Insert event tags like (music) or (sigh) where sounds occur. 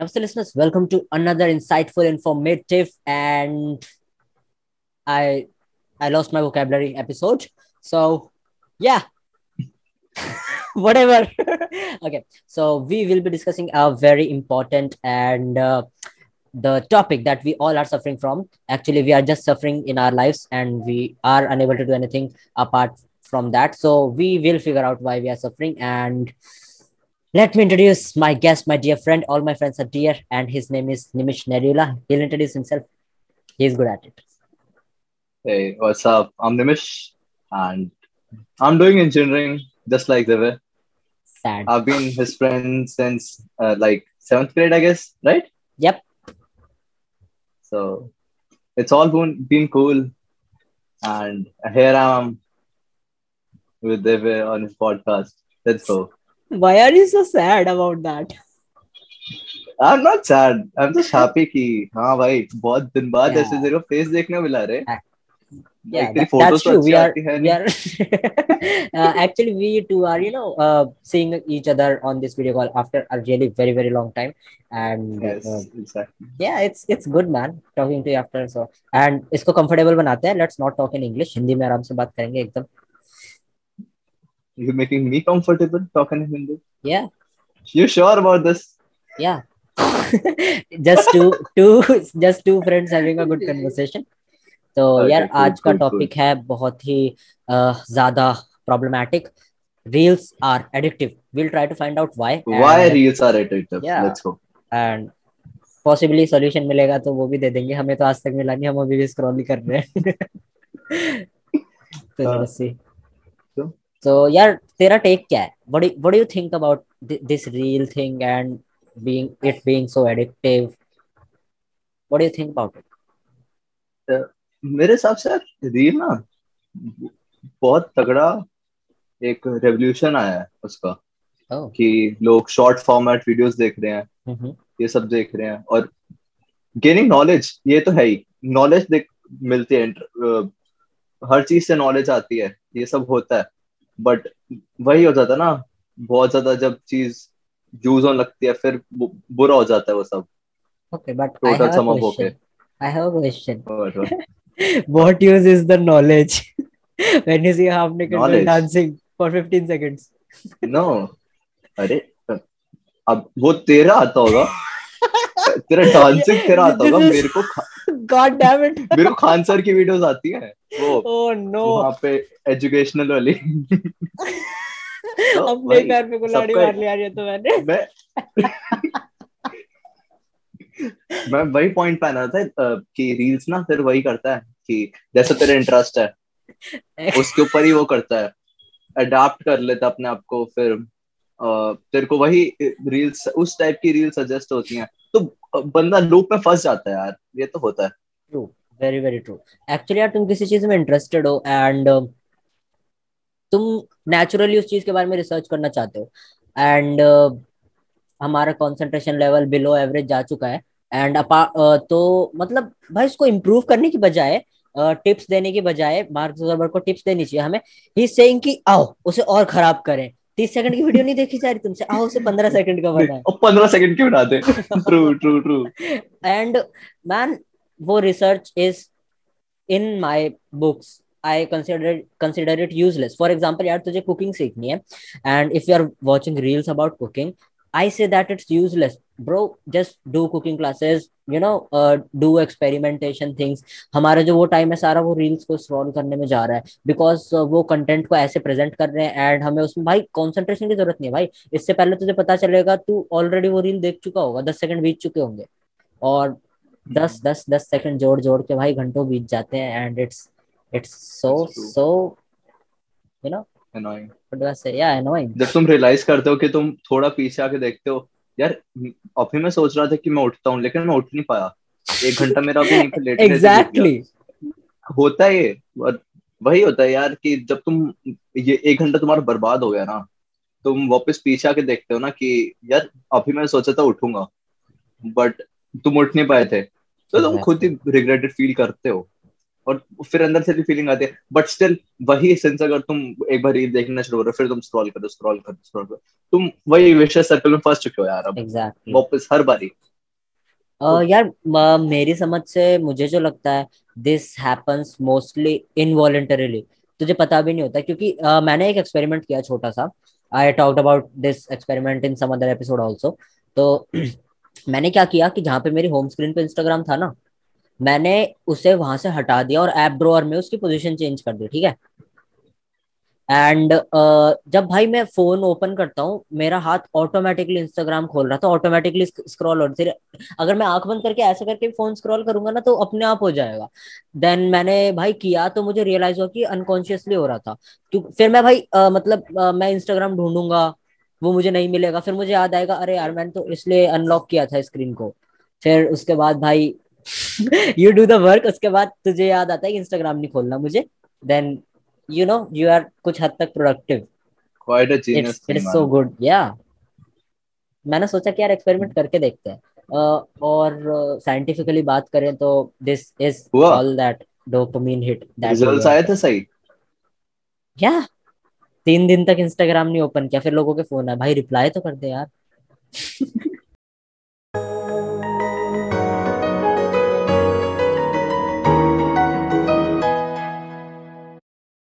Namaste, listeners. Welcome to another insightful, informative, and I I lost my vocabulary episode. So yeah, (laughs) whatever. (laughs) okay, so we will be discussing a very important and uh, the topic that we all are suffering from. Actually, we are just suffering in our lives, and we are unable to do anything apart from that. So we will figure out why we are suffering and let me introduce my guest, my dear friend. All my friends are dear, and his name is Nimish Nerula. He'll introduce himself. He's good at it. Hey, what's up? I'm Nimish, and I'm doing engineering just like Deve. Sad. I've been his friend since uh, like seventh grade, I guess, right? Yep. So it's all been, been cool. And here I am with Deve on his podcast. Let's go. Why are you so sad about that? I'm not sad. I'm just happy कि हाँ भाई बहुत दिन बाद Yeah. ऐसे तेरे face देखने मिला रे Yeah, तेरी that- that's तो true. We are, we are uh, actually we two are you know uh, seeing each other on this video call after a really very very long time, and Yes, uh, exactly. yeah, it's it's good man talking to you after so and इसको comfortable बनाते हैं. Let's not talk in English. Hindi में आराम से बात करेंगे एकदम. You're making me comfortable talking in Hindi. Yeah. You sure about this? yeah just two two just two friends having a good conversation तो Okay, यार cool, आज का cool, टॉपिक है बहुत ही uh, ज़्यादा problematic reels are addictive we'll try to find out why Why and, reels are addictive? Yeah. Let's go. and possibly solution मिलेगा तो वो भी दे देंगे हमें तो आज तक मिला नहीं हम अभी भी स्क्रॉल ही कर रहे हैं तो हाँ. let's see So? तो यार तेरा टेक क्या है? What do you think about thi- this reel thing and being it being so addictive? What do you think about it? मेरे हिसाब से रील ना बहुत तगड़ा एक रेवोल्यूशन आया है उसका। Oh. कि लोग शॉर्ट फॉर्मेट वीडियोस देख रहे हैं mhm. ये सब देख रहे हैं और गेनिंग नॉलेज ये तो है ही। नॉलेज देख मिलती है हर चीज़ से नॉलेज आती है ये सब होता है। बट वही हो जाता ना बहुत ज़्यादा जब चीज़ यूज़ होने लगती है फिर बुरा हो जाता है वो सब। Okay but I have a question I have a question what use is the knowledge when you see half naked dancing for 15 seconds no अरे अब वो तेरा आता होगा। (laughs) तेरा डांसिंग तेरा आता होगा मेरे को खा... god damn it. मेरे को खान सर की वीडियोस आती हैं। वो oh no. वहाँ पे एजुकेशनल वाली। (laughs) अपने पैर पे गुलाड़ी मार लिया ये तो मैंने। मैं मैं वही पॉइंट पे आना था कि रील्स ना फिर वही करता है कि जैसे तेरा इंटरेस्ट है उसके ऊपर ही वो करता है। अडाप्ट कर लेता अपने आप को फिर तेरे को वही रील्स उस टाइप की रील सजेस्ट होती हैं। तो बंदा लूप में फंस जाता है यार, ये तो होता है। True very very true actually यार, तुम किसी चीज़ में इंटरेस्टेड हो एंड तुम नेचुरली उस चीज़ के बारे में रिसर्च करना चाहते हो एंड हमारा कंसंट्रेशन लेवल बिलो एवरेज जा चुका है एंड तो मतलब भाई इसको इम्प्रूव करने की बजाय टिप्स देने की बजाय, मार्क जुकरबर्ग को टिप्स देनी चाहिए हमें। ही सेइंग कि आओ, उसे और खराब करें। तीस सेकंड की वीडियो नहीं देखी जा रही तुमसे आओ उसे पंद्रह सेकंड का बनाए और पंद्रह सेकंड क्यों बनाते true true true and man वो research is in my books consider it, consider it useless for example यार तुझे cooking सीखनी है and if you are watching reels about cooking I say that it's useless bro just do cooking classes you know uh, do experimentation things. हमारा जो वो time है सारा वो रील्स को स्क्रॉल करने में जा रहा है बिकॉज़ uh, वो कंटेंट को ऐसे प्रेजेंट कर रहे हैं एंड हमें उसमें भाई कंसंट्रेशन की ज़रूरत नहीं है भाई। इससे पहले तुझे पता चलेगा तू ऑलरेडी वो रील देख चुका होगा दस सेकंड बीत चुके होंगे। और दस दस दस सेकंड जोड़ जोड़ के भाई घंटों बीत जाते हैं and it's it's so so you know Annoying. डू से या एनोइंग जब तुम रियलाइज़ करते हो कि तुम थोड़ा पीछे आके देखते हो यार अभी मैं सोच रहा था कि मैं उठता हूँ लेकिन मैं उठ नहीं पाया। एक घंटा मेरा अभी यहीं पे लेटे एग्जैक्टली होता है वही होता है यार कि जब तुम ये एक घंटा तुम्हारा बर्बाद हो गया ना तुम वापस पीछे आके देखते हो ना कि यार अभी मैं सोचा था उठूँगा बट तुम उठ नहीं पाए थे। तो तुम खुद ही रिग्रेटेड फील करते हो। और फिर अंदर से भी फीलिंग आती है। बट स्टिल वही सेंस अगर तुम एक बार रील देखना शुरू करो फिर तुम स्क्रॉल करो स्क्रॉल करो स्क्रॉल करो। तुम वही विशेष सर्कल में फंस चुके हो यार अब। एग्जैक्टली वापस हर बारी। uh, यार म- मेरी समझ से मुझे जो लगता है दिस हैपन्स मोस्टली इनवॉलेंटरीली तुझे पता भी नहीं होता क्योंकि uh, मैंने एक एक्सपेरिमेंट किया छोटा सा। I talked about this experiment in some other episode also तो (clears throat) मैंने क्या किया कि जहाँ पे मेरी होम स्क्रीन पे इंस्टाग्राम था ना मैंने उसे वहाँ से हटा दिया और ऐप ड्रॉअर में उसकी पोजीशन चेंज कर दी ठीक है? एंड uh, जब भाई मैं फ़ोन ओपन करता हूँ मेरा हाथ ऑटोमेटिकली इंस्टाग्राम खोल रहा था ऑटोमेटिकली स्क्रॉल हो रही अगर मैं आँख बंद करके ऐसे करके फ़ोन स्क्रॉल करूँगा ना तो अपने आप हो जाएगा। देन मैंने भाई किया तो मुझे रियलाइज़ हुआ कि अनकॉन्शियसली हो रहा था। क्योंकि फिर मैं भाई uh, मतलब uh, मैं इंस्टाग्राम ढूंढूँगा वो मुझे नहीं मिलेगा। फिर मुझे याद आएगा अरे यार मैंने तो इसलिए अनलॉक किया था स्क्रीन को। फिर उसके बाद भाई यू डू द वर्क उसके बाद तुझे याद आता है कि इंस्टाग्राम नहीं खोलना मुझे? Then you know you are कुछ हद तक productive. Quite a genius it's it's so good. Yeah. मैंने सोचा कि यार एक्सपेरिमेंट करके देखते हैं। uh, और साइंटिफिकली uh, बात करें तो this is all that dopamine hit that results आए थे सही? या तीन दिन तक इंस्टाग्राम नहीं ओपन किया फिर लोगों के फ़ोन आए। भाई रिप्लाई तो कर दे यार।